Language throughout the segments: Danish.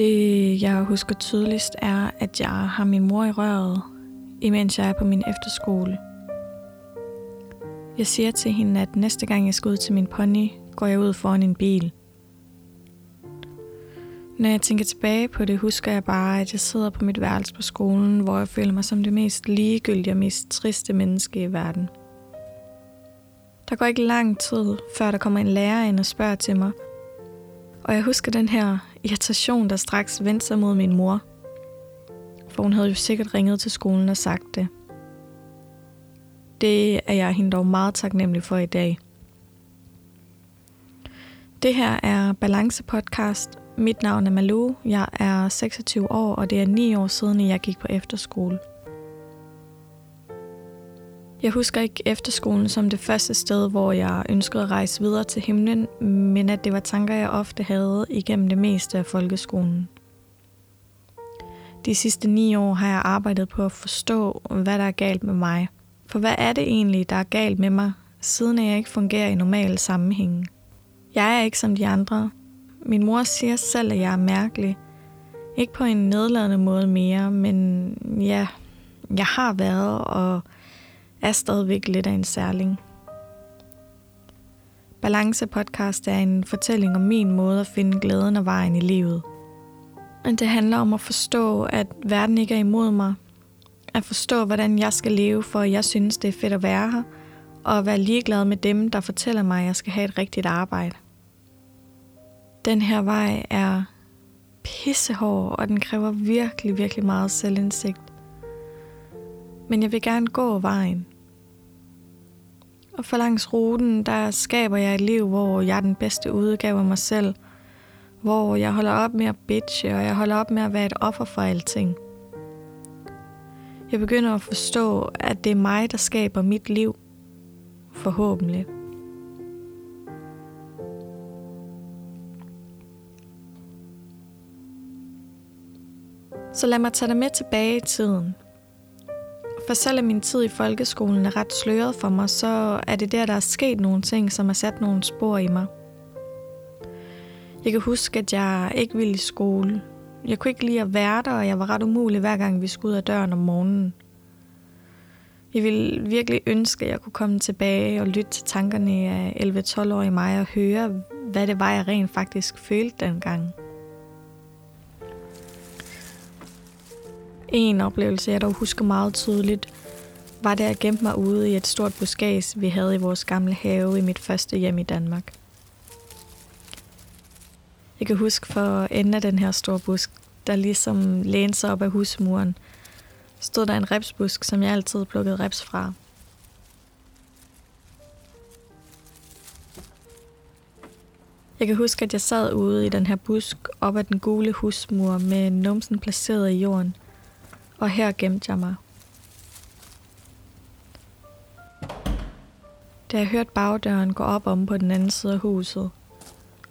Det, jeg husker tydeligst, er, at jeg har min mor i røret, imens jeg er på min efterskole. Jeg siger til hende, at næste gang jeg skal ud til min pony, går jeg ud foran en bil. Når jeg tænker tilbage på det, husker jeg bare, at jeg sidder på mit værelse på skolen, hvor jeg føler mig som det mest ligegyldige og mest triste menneske i verden. Der går ikke lang tid, før der kommer en lærer ind og spørger til mig. Og jeg husker den her irritation, der straks vendte sig mod min mor. For hun havde jo sikkert ringet til skolen og sagt det. Det er jeg hende dog meget taknemmelig for i dag. Det her er Balance Podcast. Mit navn er Malou. Jeg er 26 år, og det er 9 år siden, jeg gik på efterskole. Jeg husker ikke efterskolen som det første sted, hvor jeg ønskede at rejse videre til himlen, men at det var tanker, jeg ofte havde igennem det meste af folkeskolen. De sidste ni år har jeg arbejdet på at forstå, hvad der er galt med mig. For hvad er det egentlig, der er galt med mig, siden jeg ikke fungerer i normale sammenhænge? Jeg er ikke som de andre. Min mor siger selv, at jeg er mærkelig. Ikke på en nedladende måde mere, men ja, jeg har været og er stadigvæk lidt af en særling. Balance podcast er en fortælling om min måde at finde glæden og vejen i livet. Men det handler om at forstå, at verden ikke er imod mig. At forstå, hvordan jeg skal leve, for jeg synes, det er fedt at være her. Og at være ligeglad med dem, der fortæller mig, at jeg skal have et rigtigt arbejde. Den her vej er pissehård, og den kræver virkelig, virkelig meget selvindsigt. Men jeg vil gerne gå vejen. Og for langs ruten, der skaber jeg et liv, hvor jeg er den bedste udgave af mig selv. Hvor jeg holder op med at bitche, og jeg holder op med at være et offer for alting. Jeg begynder at forstå, at det er mig, der skaber mit liv. Forhåbentlig. Så lad mig tage dig med tilbage i tiden. For selvom min tid i folkeskolen er ret sløret for mig, så er det der, der er sket nogle ting, som har sat nogle spor i mig. Jeg kan huske, at jeg ikke ville i skole. Jeg kunne ikke lide at være der, og jeg var ret umulig, hver gang vi skulle ud af døren om morgenen. Jeg ville virkelig ønske, at jeg kunne komme tilbage og lytte til tankerne af 11-12-årige mig og høre, hvad det var, jeg rent faktisk følte dengang. En oplevelse, jeg dog husker meget tydeligt, var det, at jeg gemte mig ude i et stort buskæs, vi havde i vores gamle have i mit første hjem i Danmark. Jeg kan huske for enden af den her store busk, der ligesom lænede sig op af husmuren, stod der en repsbusk, som jeg altid plukkede reps fra. Jeg kan huske, at jeg sad ude i den her busk op ad den gule husmur med numsen placeret i jorden – og her gemte jeg mig. Da jeg hørte bagdøren gå op om på den anden side af huset,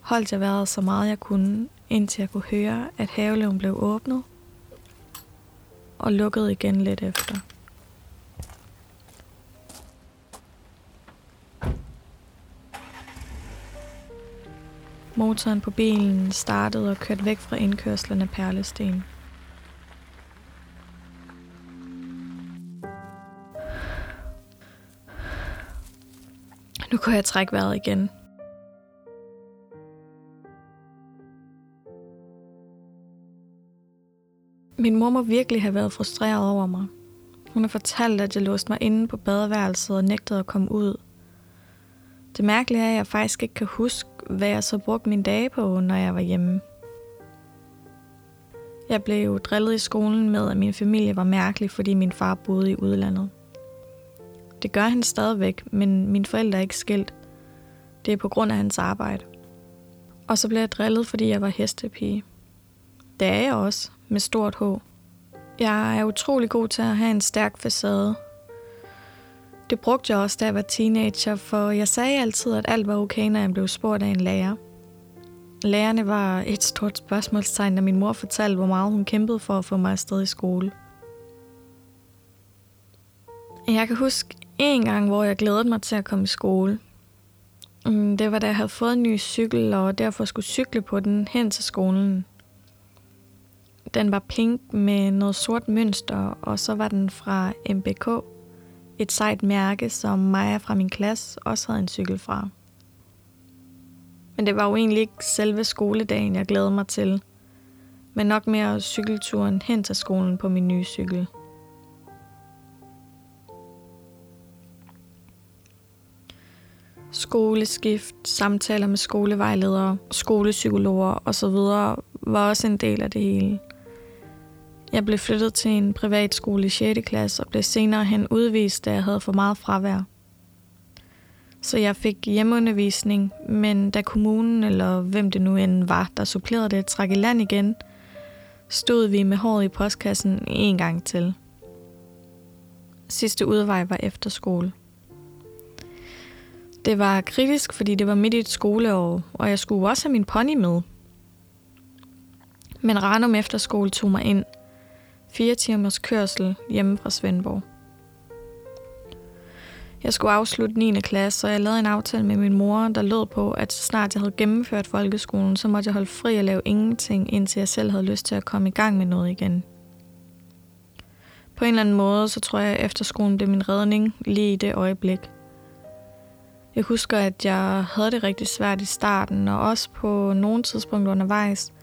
holdt jeg vejret så meget jeg kunne, indtil jeg kunne høre, at havelån blev åbnet og lukket igen lidt efter. Motoren på bilen startede og kørte væk fra indkørslen af Perlesten. Kunne jeg trække vejret igen. Min mor må virkelig have været frustreret over mig. Hun har fortalt, at jeg låste mig inde på badeværelset og nægtede at komme ud. Det mærkelige er, at jeg faktisk ikke kan huske, hvad jeg så brugte mine dage på, når jeg var hjemme. Jeg blev drillet i skolen med, at min familie var mærkelig, fordi min far boede i udlandet. Det gør han stadigvæk, men mine forældre er ikke skilt. Det er på grund af hans arbejde. Og så blev jeg drillet, fordi jeg var hestepige. Det er jeg også, med stort H. Jeg er utrolig god til at have en stærk facade. Det brugte jeg også, da jeg var teenager, for jeg sagde altid, at alt var okay, når jeg blev spurgt af en lærer. Lærerne var et stort spørgsmålstegn, da min mor fortalte, hvor meget hun kæmpede for at få mig afsted i skole. Jeg kan huske en gang, hvor jeg glædede mig til at komme i skole. Mm, det var da jeg havde fået en ny cykel, og derfor skulle cykle på den hen til skolen. Den var pink med noget sort mønster, og så var den fra MBK, et sejt mærke, som Maja fra min klasse også havde en cykel fra. Men det var jo egentlig ikke selve skoledagen, jeg glædede mig til, men nok mere cykelturen hen til skolen på min nye cykel. Skoleskift, samtaler med skolevejledere, skolepsykologer osv. var også en del af det hele. Jeg blev flyttet til en privat skole i 6. klasse og blev senere hen udvist, da jeg havde for meget fravær. Så jeg fik hjemmeundervisning, men da kommunen, eller hvem det nu end var, der supplerede det, trak i land igen, stod vi med håret i postkassen en gang til. Sidste udvej var efterskole. Det var kritisk, fordi det var midt i et skoleår, og jeg skulle også have min pony med. Men Ranum Efterskole tog mig ind. Fire timers kørsel hjemme fra Svendborg. Jeg skulle afslutte 9. klasse, så jeg lavede en aftale med min mor, der lød på, at så snart jeg havde gennemført folkeskolen, så måtte jeg holde fri og lave ingenting, indtil jeg selv havde lyst til at komme i gang med noget igen. På en eller anden måde, så tror jeg, at efterskolen blev min redning lige i det øjeblik. Jeg husker, at jeg havde det rigtig svært i starten, og også på nogle tidspunkter undervejs.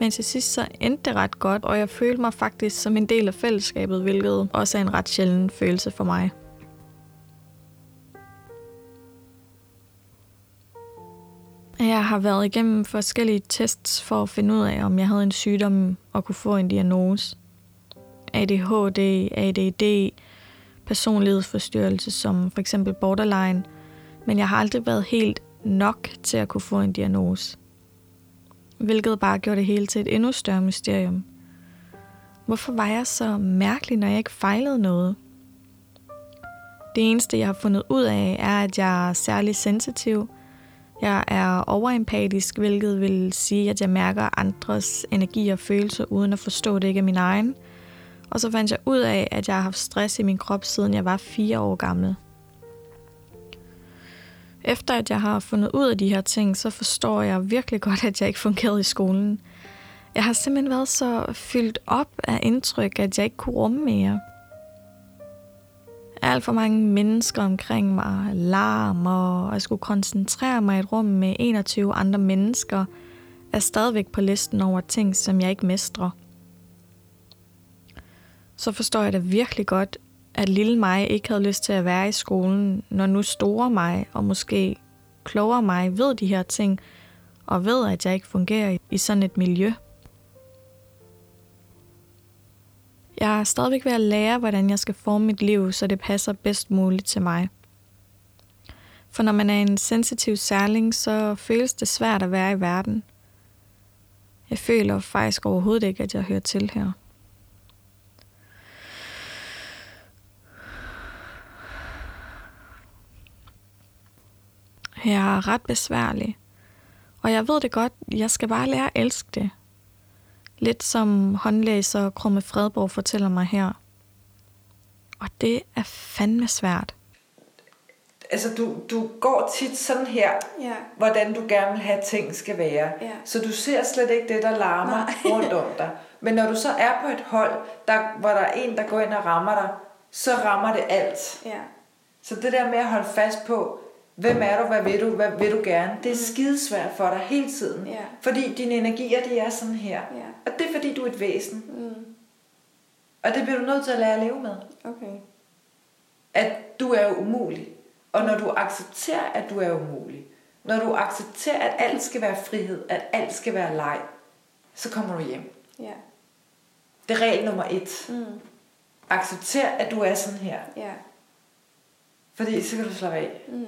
Men til sidst så endte det ret godt, og jeg følte mig faktisk som en del af fællesskabet, hvilket også er en ret sjælden følelse for mig. Jeg har været igennem forskellige tests for at finde ud af, om jeg havde en sygdom og kunne få en diagnose. ADHD, ADD, personlighedsforstyrrelse som for eksempel borderline, men jeg har aldrig været helt nok til at kunne få en diagnose. Hvilket bare gjorde det hele til et endnu større mysterium. Hvorfor var jeg så mærkelig, når jeg ikke fejlede noget? Det eneste, jeg har fundet ud af, er, at jeg er særlig sensitiv – jeg er overempatisk, hvilket vil sige, at jeg mærker andres energi og følelser uden at forstå det ikke er min egen. Og så fandt jeg ud af, at jeg har haft stress i min krop, siden jeg var fire år gammel. Efter at jeg har fundet ud af de her ting, så forstår jeg virkelig godt, at jeg ikke fungerede i skolen. Jeg har simpelthen været så fyldt op af indtryk, at jeg ikke kunne rumme mere alt for mange mennesker omkring mig, larm, og jeg skulle koncentrere mig i et rum med 21 andre mennesker, er stadigvæk på listen over ting, som jeg ikke mestrer. Så forstår jeg da virkelig godt, at lille mig ikke havde lyst til at være i skolen, når nu store mig og måske klogere mig ved de her ting, og ved, at jeg ikke fungerer i sådan et miljø. Jeg er stadigvæk ved at lære, hvordan jeg skal forme mit liv, så det passer bedst muligt til mig. For når man er en sensitiv særling, så føles det svært at være i verden. Jeg føler faktisk overhovedet ikke, at jeg hører til her. Jeg er ret besværlig, og jeg ved det godt, jeg skal bare lære at elske det. Lidt som håndlæser Krumme Fredborg fortæller mig her. Og det er fandme svært. Altså, du, du går tit sådan her, ja. hvordan du gerne vil have ting skal være. Ja. Så du ser slet ikke det, der larmer Nej. rundt om dig. Men når du så er på et hold, der, hvor der er en, der går ind og rammer dig, så rammer det alt. Ja. Så det der med at holde fast på, Hvem er du? Hvad vil du? Hvad vil du gerne? Det er skidesvært for dig hele tiden. Ja. Fordi dine energier, de er sådan her. Ja. Og det er fordi, du er et væsen. Mm. Og det bliver du nødt til at lære at leve med. Okay. At du er jo umulig. Og når du accepterer, at du er umulig, når du accepterer, at alt skal være frihed, at alt skal være leg, så kommer du hjem. Ja. Det er regel nummer et. Mm. Accepter, at du er sådan her. Ja. Fordi så kan du slappe af. Mm.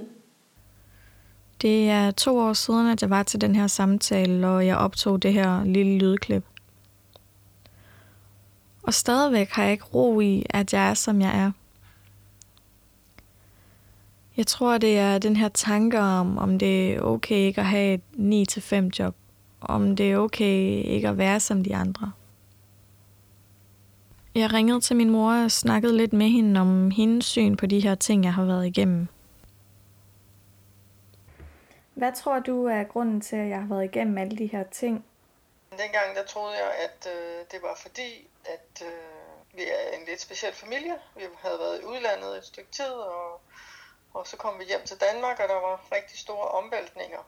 Det er to år siden, at jeg var til den her samtale, og jeg optog det her lille lydklip. Og stadigvæk har jeg ikke ro i, at jeg er, som jeg er. Jeg tror, det er den her tanke om, om det er okay ikke at have et 9-5 job. Om det er okay ikke at være som de andre. Jeg ringede til min mor og snakkede lidt med hende om hendes syn på de her ting, jeg har været igennem. Hvad tror du er grunden til, at jeg har været igennem alle de her ting? Dengang der troede jeg, at øh, det var fordi, at øh, vi er en lidt speciel familie. Vi havde været i udlandet et stykke tid, og, og så kom vi hjem til Danmark, og der var rigtig store omvæltninger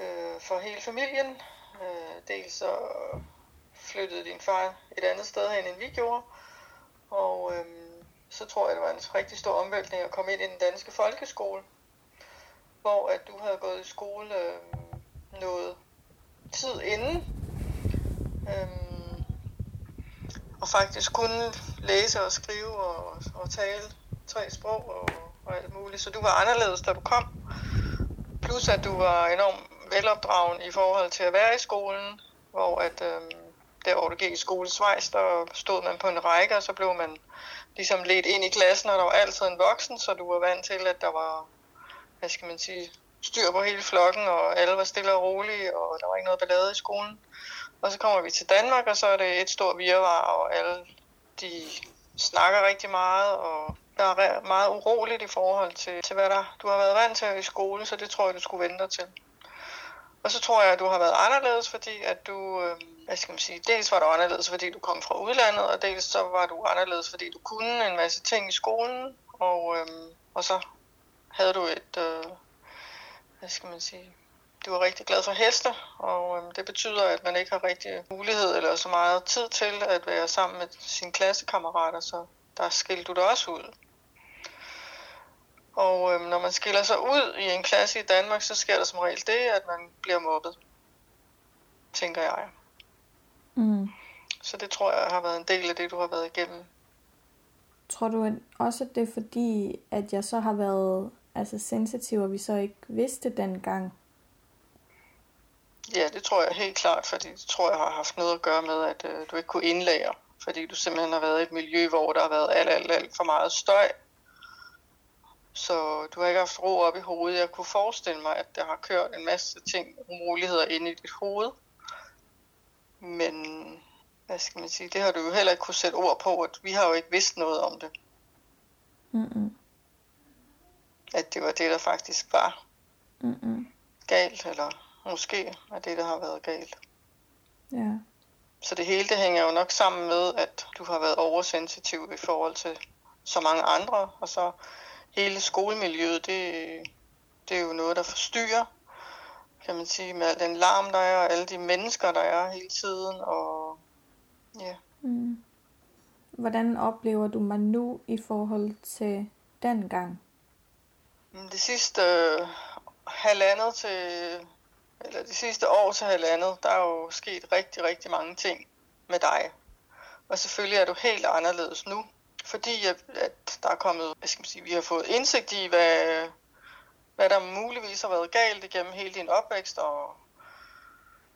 øh, for hele familien. Øh, dels så flyttede din far et andet sted hen, end vi gjorde, og øh, så tror jeg, det var en rigtig stor omvæltning at komme ind i den danske folkeskole, hvor at du havde gået i skole øh, noget tid inden, øh, og faktisk kunne læse og skrive og, og tale tre sprog og, og alt muligt. Så du var anderledes, da du kom. Plus at du var enormt velopdragen i forhold til at være i skolen, hvor at øh, der hvor du gik i skole Schweiz, der stod man på en række, og så blev man ligesom ledt ind i klassen, og der var altid en voksen, så du var vant til, at der var, hvad skal man sige, styr på hele flokken, og alle var stille og rolige, og der var ikke noget ballade i skolen. Og så kommer vi til Danmark, og så er det et stort virvar, og alle de snakker rigtig meget, og der er meget uroligt i forhold til, til hvad der, du har været vant til i skole, så det tror jeg, du skulle vente dig til. Og så tror jeg, at du har været anderledes, fordi at du, øh, hvad skal man sige, dels var du anderledes, fordi du kom fra udlandet, og dels så var du anderledes, fordi du kunne en masse ting i skolen, og, øh, og så havde du et, øh, hvad skal man sige, du er rigtig glad for heste, og øh, det betyder, at man ikke har rigtig mulighed eller så meget tid til at være sammen med sine klassekammerater, så der skilte du dig også ud. Og øh, når man skiller sig ud i en klasse i Danmark, så sker der som regel det, at man bliver mobbet, tænker jeg. Mm. Så det tror jeg har været en del af det, du har været igennem. Tror du også, at det er fordi, at jeg så har været altså sensitiv, og vi så ikke vidste dengang? Ja, det tror jeg helt klart, fordi det tror jeg har haft noget at gøre med, at øh, du ikke kunne indlære. Fordi du simpelthen har været i et miljø, hvor der har været alt, alt, alt for meget støj. Så du har ikke haft ro op i hovedet. Jeg kunne forestille mig, at der har kørt en masse ting, umuligheder ind i dit hoved. Men hvad skal man sige, det har du jo heller ikke kunne sætte ord på, at vi har jo ikke vidst noget om det. Mm-mm. At det var det, der faktisk var Mm-mm. galt, eller måske er det, der har været galt. Ja. Så det hele, det hænger jo nok sammen med, at du har været oversensitiv i forhold til så mange andre, og så hele skolemiljøet, det, det er jo noget, der forstyrrer, kan man sige, med al den larm, der er, og alle de mennesker, der er hele tiden, og ja. Mm. Hvordan oplever du mig nu i forhold til dengang? Det sidste øh, halvandet til, eller det sidste år til halvandet, der er jo sket rigtig, rigtig mange ting med dig. Og selvfølgelig er du helt anderledes nu, fordi at, at der er kommet, hvad skal man sige, vi har fået indsigt i, hvad, hvad der muligvis har været galt igennem hele din opvækst, og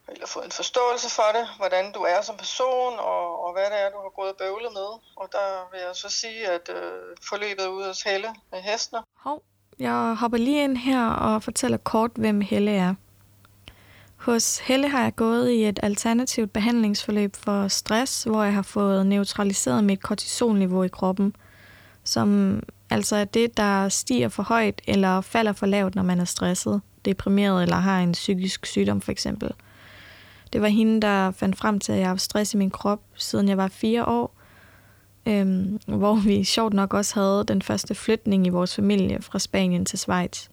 eller fået en forståelse for det, hvordan du er som person, og, og hvad det er, du har gået bøvlet med. Og der vil jeg så sige, at øh, forløbet ud ude hos Helle med hestene. Hov, jeg hopper lige ind her og fortæller kort, hvem Helle er. Hos Helle har jeg gået i et alternativt behandlingsforløb for stress, hvor jeg har fået neutraliseret mit kortisolniveau i kroppen, som altså er det, der stiger for højt eller falder for lavt, når man er stresset, deprimeret eller har en psykisk sygdom for eksempel. Det var hende, der fandt frem til, at jeg har stress i min krop, siden jeg var fire år, øhm, hvor vi sjovt nok også havde den første flytning i vores familie fra Spanien til Schweiz.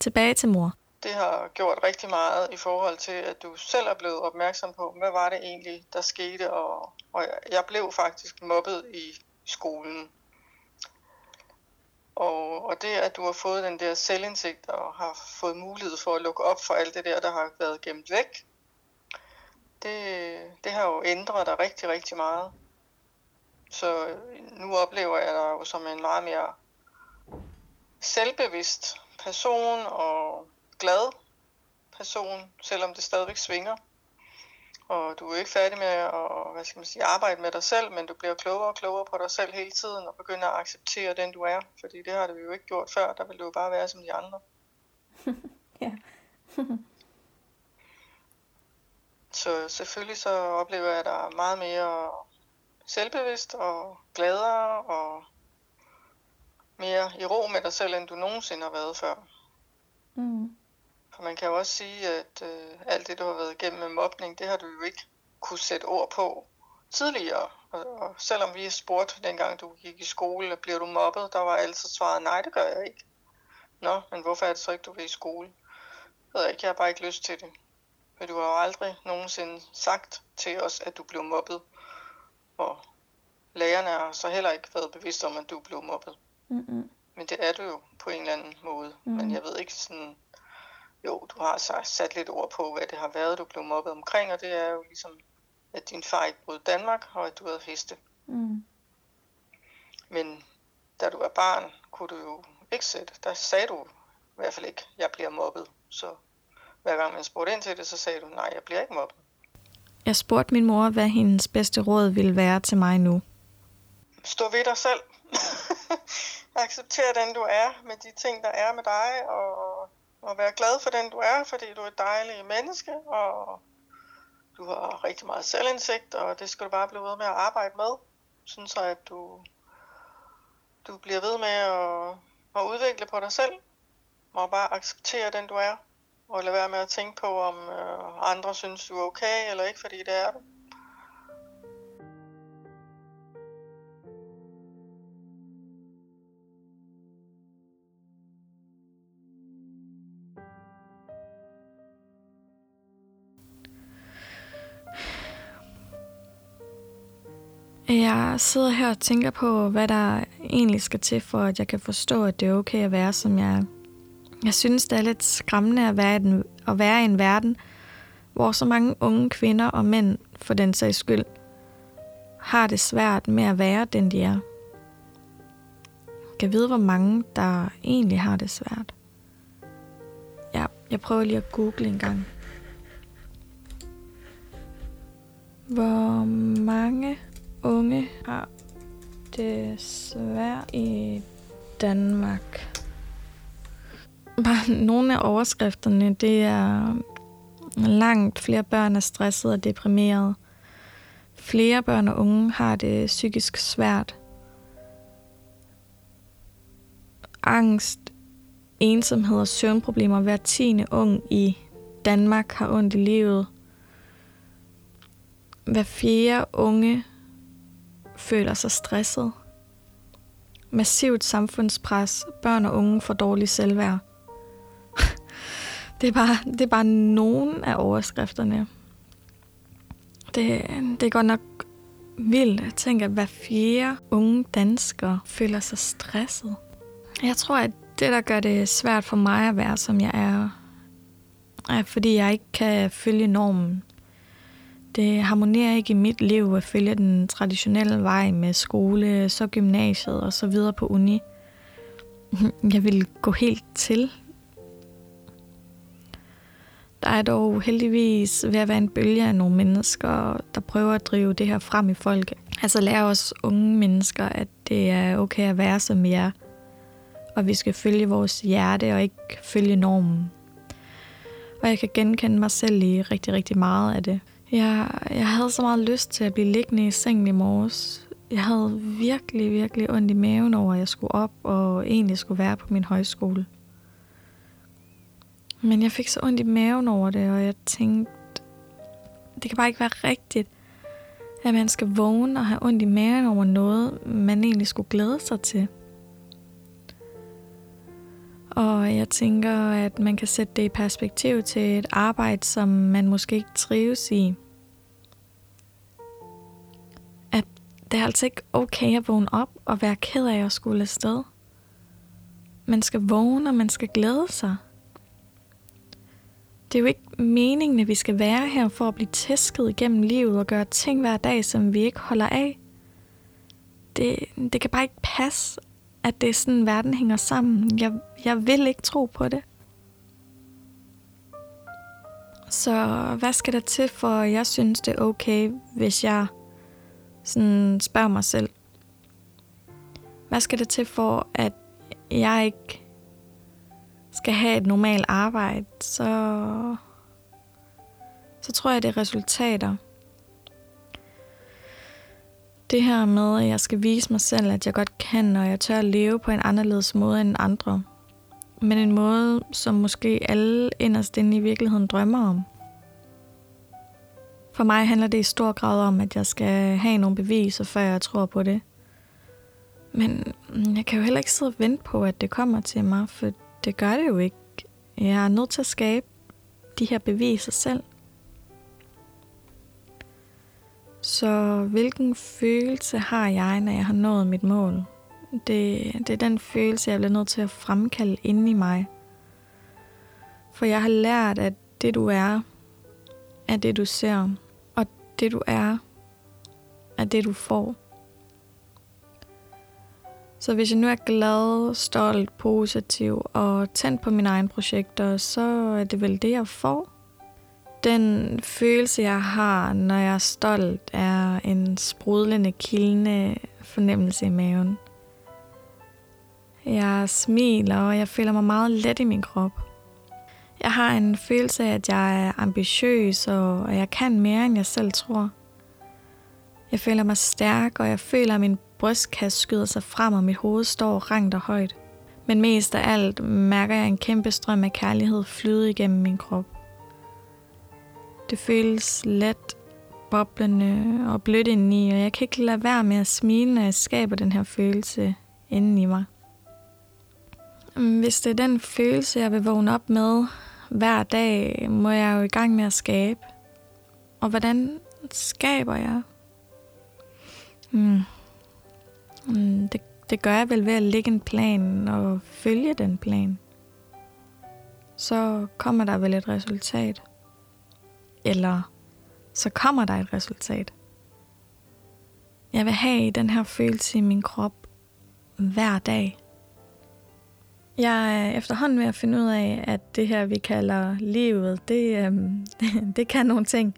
Tilbage til mor det har gjort rigtig meget i forhold til, at du selv er blevet opmærksom på, hvad var det egentlig, der skete, og, og jeg blev faktisk mobbet i skolen. Og, og det, at du har fået den der selvindsigt og har fået mulighed for at lukke op for alt det der, der har været gemt væk, det, det har jo ændret dig rigtig, rigtig meget. Så nu oplever jeg dig jo som en meget mere selvbevidst person, og glad person, selvom det stadigvæk svinger. Og du er ikke færdig med at hvad skal man sige, arbejde med dig selv, men du bliver klogere og klogere på dig selv hele tiden, og begynder at acceptere den, du er. Fordi det har du jo ikke gjort før, der vil du jo bare være som de andre. ja. så selvfølgelig så oplever jeg dig meget mere selvbevidst og gladere og mere i ro med dig selv, end du nogensinde har været før. Mm. For man kan jo også sige, at øh, alt det, du har været igennem med mobning, det har du jo ikke kunne sætte ord på tidligere. Og, og selvom vi spurgte dengang, du gik i skole, bliver du mobbet, der var altid svaret, nej, det gør jeg ikke. Nå, men hvorfor er det så ikke, du vil i skole? Jeg ved ikke, jeg har bare ikke lyst til det. Men du har jo aldrig nogensinde sagt til os, at du blev mobbet. Og lærerne har så heller ikke været bevidste om, at du blev mobbet. Mm-mm. Men det er du jo på en eller anden måde. Mm. Men jeg ved ikke sådan... Jo, du har så sat lidt ord på, hvad det har været, du blev mobbet omkring, og det er jo ligesom, at din far ikke brød Danmark, og at du havde heste. Mm. Men da du var barn, kunne du jo ikke sætte. Der sagde du i hvert fald ikke, jeg bliver mobbet. Så hver gang man spurgte ind til det, så sagde du, nej, jeg bliver ikke mobbet. Jeg spurgte min mor, hvad hendes bedste råd ville være til mig nu. Stå ved dig selv. Accepter den, du er, med de ting, der er med dig, og, og være glad for den, du er, fordi du er et dejligt menneske, og du har rigtig meget selvindsigt, og det skal du bare blive ved med at arbejde med. Sådan så, at du, du bliver ved med at, at udvikle på dig selv, og bare acceptere den, du er, og lade være med at tænke på, om øh, andre synes, du er okay eller ikke, fordi det er du. Jeg sidder her og tænker på, hvad der egentlig skal til, for at jeg kan forstå, at det er okay at være, som jeg er. Jeg synes, det er lidt skræmmende at være, i den, at være i en verden, hvor så mange unge kvinder og mænd, for den sags skyld, har det svært med at være den, de er. Jeg kan vide, hvor mange, der egentlig har det svært. Ja, jeg prøver lige at google en gang. Hvor mange unge har det svært i Danmark? Bare nogle af overskrifterne, det er langt flere børn er stressede og deprimerede. Flere børn og unge har det psykisk svært. Angst, ensomhed og søvnproblemer. Hver tiende ung i Danmark har ondt i livet. Hver fjerde unge føler sig stresset. Massivt samfundspres. Børn og unge får dårlig selvværd det, er bare, det er bare nogen af overskrifterne. Det, det er godt nok vildt at tænke, at hver fjerde unge dansker føler sig stresset. Jeg tror, at det, der gør det svært for mig at være, som jeg er, er fordi jeg ikke kan følge normen. Det harmonerer ikke i mit liv at følge den traditionelle vej med skole, så gymnasiet og så videre på uni. Jeg vil gå helt til. Der er dog heldigvis ved at være en bølge af nogle mennesker, der prøver at drive det her frem i folk. Altså lære os unge mennesker, at det er okay at være, som vi er. Og vi skal følge vores hjerte og ikke følge normen. Og jeg kan genkende mig selv i rigtig, rigtig meget af det. Jeg, jeg havde så meget lyst til at blive liggende i sengen i morges. Jeg havde virkelig, virkelig ondt i maven over, at jeg skulle op og egentlig skulle være på min højskole. Men jeg fik så ondt i maven over det, og jeg tænkte, det kan bare ikke være rigtigt, at man skal vågne og have ondt i maven over noget, man egentlig skulle glæde sig til. Og jeg tænker, at man kan sætte det i perspektiv til et arbejde, som man måske ikke trives i. At det er altså ikke okay at vågne op og være ked af at skulle afsted. Man skal vågne, og man skal glæde sig. Det er jo ikke meningen, at vi skal være her for at blive tæsket igennem livet og gøre ting hver dag, som vi ikke holder af. Det, det kan bare ikke passe, at det er sådan, verden hænger sammen. Jeg, jeg vil ikke tro på det. Så hvad skal der til, for jeg synes, det er okay, hvis jeg sådan spørger mig selv. Hvad skal der til for, at jeg ikke skal have et normalt arbejde, så, så tror jeg, det er resultater. Det her med, at jeg skal vise mig selv, at jeg godt kan, og jeg tør at leve på en anderledes måde end andre. men en måde, som måske alle inderst inde i virkeligheden drømmer om. For mig handler det i stor grad om, at jeg skal have nogle beviser, før jeg tror på det. Men mm, jeg kan jo heller ikke sidde og vente på, at det kommer til mig, for det gør det jo ikke. Jeg er nødt til at skabe de her beviser selv. Så hvilken følelse har jeg, når jeg har nået mit mål? Det, det er den følelse, jeg bliver nødt til at fremkalde inde i mig. For jeg har lært, at det du er, er det du ser. Og det du er, er det du får. Så hvis jeg nu er glad, stolt, positiv og tændt på mine egne projekter, så er det vel det, jeg får. Den følelse, jeg har, når jeg er stolt, er en sprudlende, kildende fornemmelse i maven. Jeg smiler, og jeg føler mig meget let i min krop. Jeg har en følelse af, at jeg er ambitiøs, og jeg kan mere, end jeg selv tror. Jeg føler mig stærk, og jeg føler, at min brystkasse skyder sig frem, og mit hoved står rangt og højt. Men mest af alt mærker jeg en kæmpe strøm af kærlighed flyde igennem min krop. Det føles let, boblende og blødt indeni, og jeg kan ikke lade være med at smile, når jeg skaber den her følelse inden i mig. Hvis det er den følelse, jeg vil vågne op med hver dag, må jeg jo i gang med at skabe. Og hvordan skaber jeg? Hmm. Mm, det, det gør jeg vel ved at lægge en plan og følge den plan. Så kommer der vel et resultat. Eller så kommer der et resultat. Jeg vil have den her følelse i min krop hver dag. Jeg er efterhånden ved at finde ud af, at det her, vi kalder livet, det, øhm, det, det kan nogle ting.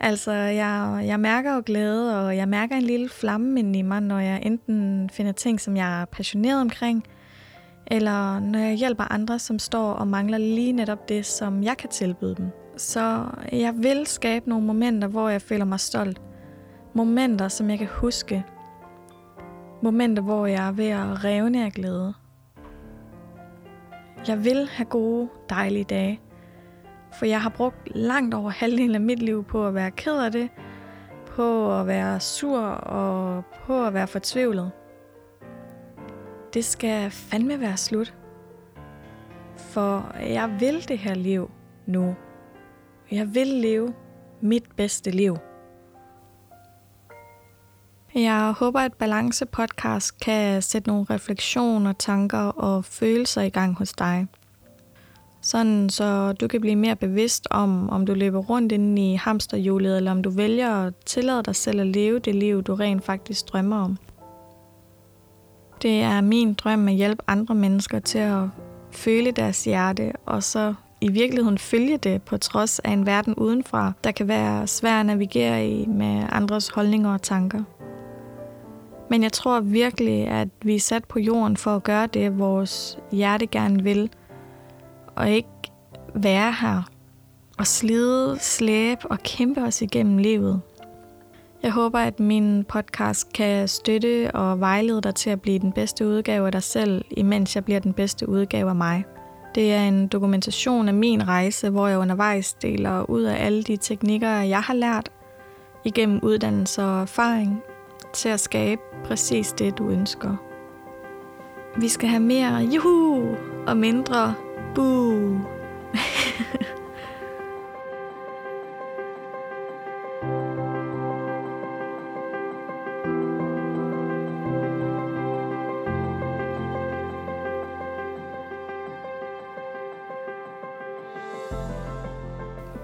Altså, jeg, jeg mærker jo glæde, og jeg mærker en lille flamme ind i mig, når jeg enten finder ting, som jeg er passioneret omkring, eller når jeg hjælper andre, som står og mangler lige netop det, som jeg kan tilbyde dem. Så jeg vil skabe nogle momenter, hvor jeg føler mig stolt. Momenter, som jeg kan huske. Momenter, hvor jeg er ved at revne af glæde. Jeg vil have gode, dejlige dage. For jeg har brugt langt over halvdelen af mit liv på at være ked af det, på at være sur og på at være fortvivlet. Det skal fandme være slut. For jeg vil det her liv nu. Jeg vil leve mit bedste liv. Jeg håber, at Balance Podcast kan sætte nogle refleksioner, tanker og følelser i gang hos dig. Sådan så du kan blive mere bevidst om, om du løber rundt inde i hamsterhjulet, eller om du vælger at tillade dig selv at leve det liv, du rent faktisk drømmer om. Det er min drøm at hjælpe andre mennesker til at føle deres hjerte, og så i virkeligheden følge det på trods af en verden udenfra, der kan være svær at navigere i med andres holdninger og tanker. Men jeg tror virkelig, at vi er sat på jorden for at gøre det, vores hjerte gerne vil, og ikke være her og slide, slæbe og kæmpe os igennem livet. Jeg håber, at min podcast kan støtte og vejlede dig til at blive den bedste udgave af dig selv, imens jeg bliver den bedste udgave af mig. Det er en dokumentation af min rejse, hvor jeg undervejs deler ud af alle de teknikker, jeg har lært igennem uddannelse og erfaring til at skabe præcis det, du ønsker. Vi skal have mere juhu og mindre Boo!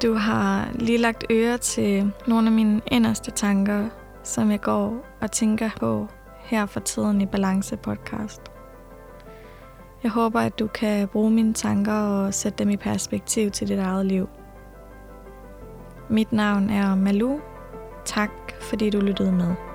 Du har lige lagt øre til nogle af mine inderste tanker, som jeg går og tænker på her for tiden i Balance podcast. Jeg håber, at du kan bruge mine tanker og sætte dem i perspektiv til dit eget liv. Mit navn er Malu. Tak fordi du lyttede med.